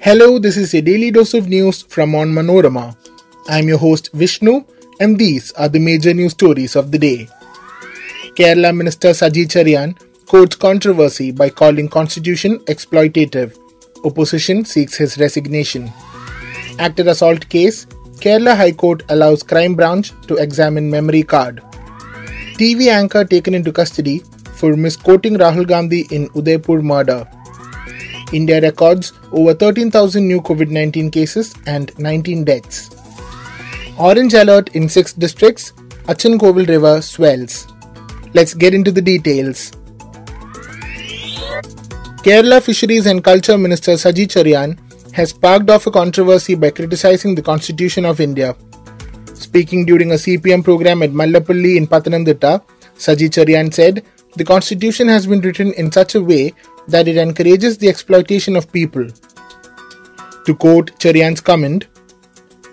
Hello, this is a daily dose of news from Onmanorama. I'm your host Vishnu, and these are the major news stories of the day. Kerala Minister Saji Cheriyan quotes controversy by calling constitution exploitative. Opposition seeks his resignation. Actor assault case, Kerala High Court allows crime branch to examine memory card. TV anchor taken into custody for misquoting Rahul Gandhi in Udaipur murder. India records over 13,000 new COVID 19 cases and 19 deaths. Orange alert in 6 districts, Achankovil River swells. Let's get into the details. Kerala Fisheries and Culture Minister Saji Cheriyan has sparked off a controversy by criticizing the Constitution of India. Speaking during a CPM program at Mallapalli in Pathanamthitta, Saji Cheriyan said, The Constitution has been written in such a way that it encourages the exploitation of people. To quote Cheriyan's comment,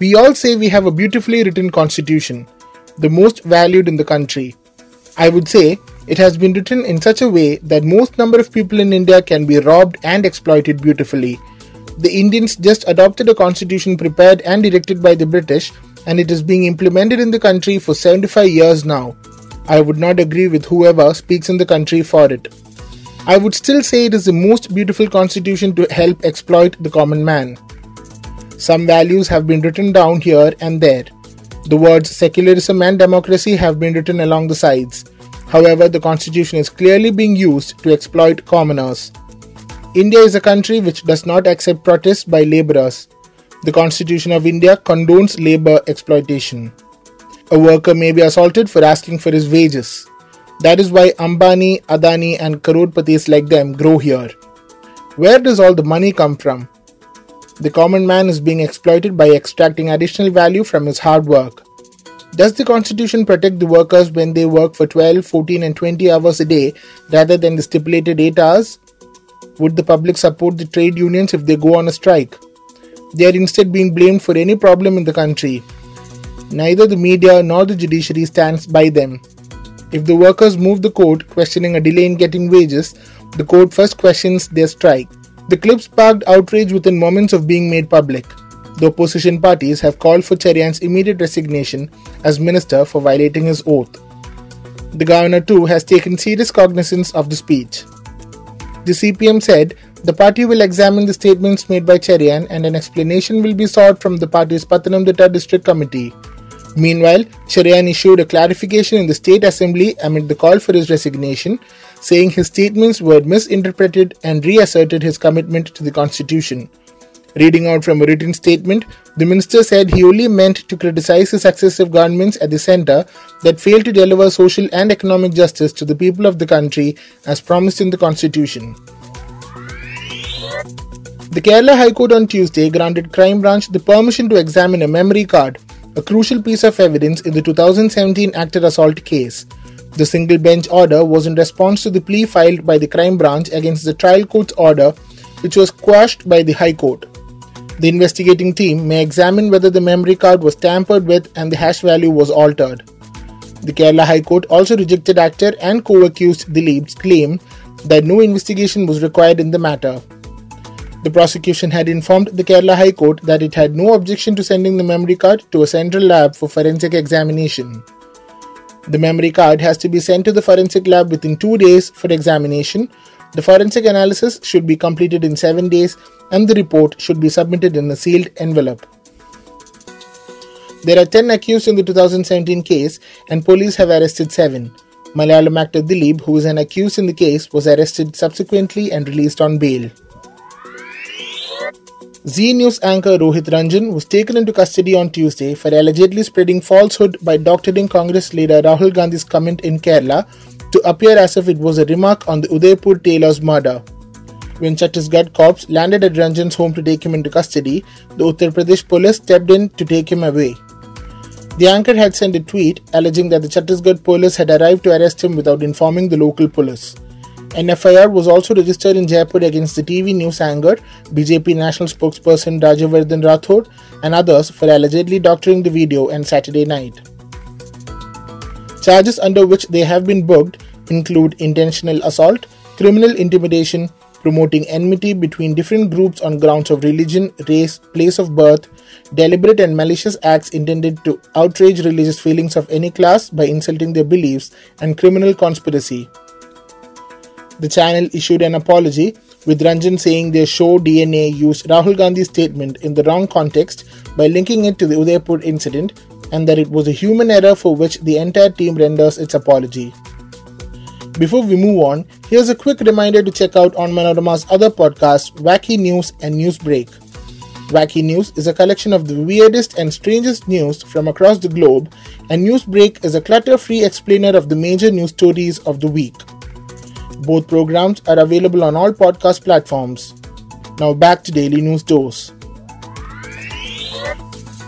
We all say we have a beautifully written constitution, the most valued in the country. I would say it has been written in such a way that most number of people in India can be robbed and exploited beautifully. The Indians just adopted a constitution prepared and directed by the British and it is being implemented in the country for 75 years now. I would not agree with whoever speaks in the country for it. I would still say it is the most beautiful constitution to help exploit the common man. Some values have been written down here and there. The words secularism and democracy have been written along the sides. However, the constitution is clearly being used to exploit commoners. India is a country which does not accept protests by laborers. The Constitution of India condones labor exploitation. A worker may be assaulted for asking for his wages. That is why Ambani, Adani, and Crorepati's like them grow here. Where does all the money come from? The common man is being exploited by extracting additional value from his hard work. Does the constitution protect the workers when they work for 12, 14, and 20 hours a day rather than the stipulated 8 hours? Would the public support the trade unions if they go on a strike? They are instead being blamed for any problem in the country. Neither the media nor the judiciary stands by them. If the workers move the court questioning a delay in getting wages, the court first questions their strike. The clip sparked outrage within moments of being made public. The opposition parties have called for Cheriyan's immediate resignation as minister for violating his oath. The governor too has taken serious cognizance of the speech. The CPM said the party will examine the statements made by Cheriyan and an explanation will be sought from the party's Pathanamthitta district committee. Meanwhile, Cheriyan issued a clarification in the State Assembly amid the call for his resignation, saying his statements were misinterpreted and reasserted his commitment to the Constitution. Reading out from a written statement, the minister said he only meant to criticize the successive governments at the centre that failed to deliver social and economic justice to the people of the country as promised in the Constitution. The Kerala High Court on Tuesday granted Crime Branch the permission to examine a memory card a crucial piece of evidence in the 2017 actor assault case. The single bench order was in response to the plea filed by the crime branch against the trial court's order, which was quashed by the High Court. The investigating team may examine whether the memory card was tampered with and the hash value was altered. The Kerala High Court also rejected actor and co accused Dileep's claim that no investigation was required in the matter. The prosecution had informed the Kerala High Court that it had no objection to sending the memory card to a central lab for forensic examination. The memory card has to be sent to the forensic lab within two days for examination. The forensic analysis should be completed in seven days, and the report should be submitted in a sealed envelope. There are 10 accused in the 2017 case, and police have arrested 7. Malayalam actor Dileep, who is an accused in the case, was arrested subsequently and released on bail. Zee News anchor Rohit Ranjan was taken into custody on Tuesday for allegedly spreading falsehood by doctoring Congress leader Rahul Gandhi's comment in Kerala to appear as if it was a remark on the Udaipur tailor's murder. When Chhattisgarh cops landed at Ranjan's home to take him into custody, the Uttar Pradesh police stepped in to take him away. The anchor had sent a tweet alleging that the Chhattisgarh police had arrived to arrest him without informing the local police. An FIR was also registered in Jaipur against the TV news anchor, BJP national spokesperson Rajyavardhan Rathod, and others for allegedly doctoring the video on Saturday night. Charges under which they have been booked include intentional assault, criminal intimidation, promoting enmity between different groups on grounds of religion, race, place of birth, deliberate and malicious acts intended to outrage religious feelings of any class by insulting their beliefs, and criminal conspiracy. The channel issued an apology, with Ranjan saying their show DNA used Rahul Gandhi's statement in the wrong context by linking it to the Udaipur incident and that it was a human error for which the entire team renders its apology. Before we move on, here's a quick reminder to check out Onmanorama's other podcasts, Wacky News and Newsbreak. Wacky News is a collection of the weirdest and strangest news from across the globe, and Newsbreak is a clutter free explainer of the major news stories of the week. Both programs are available on all podcast platforms. Now back to Daily News Dose.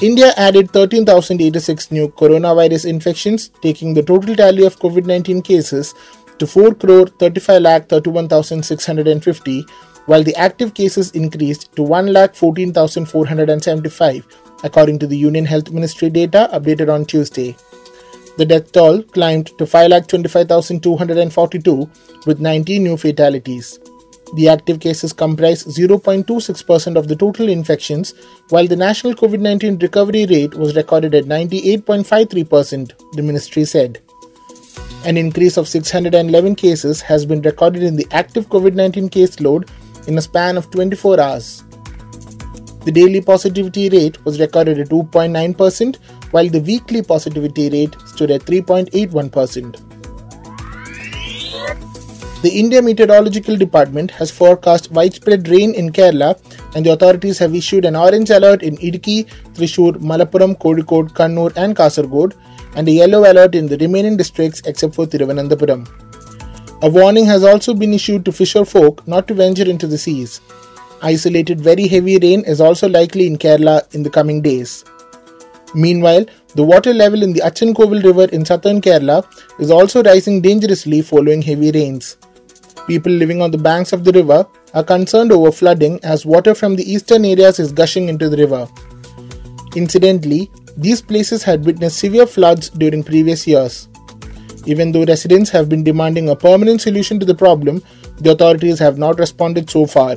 India added 13,086 new coronavirus infections, taking the total tally of COVID 19 cases to 4 crore 35 lakh 31,650, while the active cases increased to 1 lakh 14,475, according to the Union Health Ministry data updated on Tuesday. The death toll climbed to 5,25,242 with 19 new fatalities. The active cases comprise 0.26% of the total infections, while the national COVID 19 recovery rate was recorded at 98.53%, the ministry said. An increase of 611 cases has been recorded in the active COVID 19 caseload in a span of 24 hours. The daily positivity rate was recorded at 2.9%, while the weekly positivity rate stood at 3.81%. The India Meteorological Department has forecast widespread rain in Kerala, and the authorities have issued an orange alert in Idukki, Thrissur, Malappuram, Kozhikode, Kannur, and Kasargod, and a yellow alert in the remaining districts except for Thiruvananthapuram. A warning has also been issued to fisher folk not to venture into the seas. Isolated very heavy rain is also likely in Kerala in the coming days. Meanwhile, the water level in the Achankovil River in southern Kerala is also rising dangerously following heavy rains. People living on the banks of the river are concerned over flooding as water from the eastern areas is gushing into the river. Incidentally, these places had witnessed severe floods during previous years. Even though residents have been demanding a permanent solution to the problem, the authorities have not responded so far.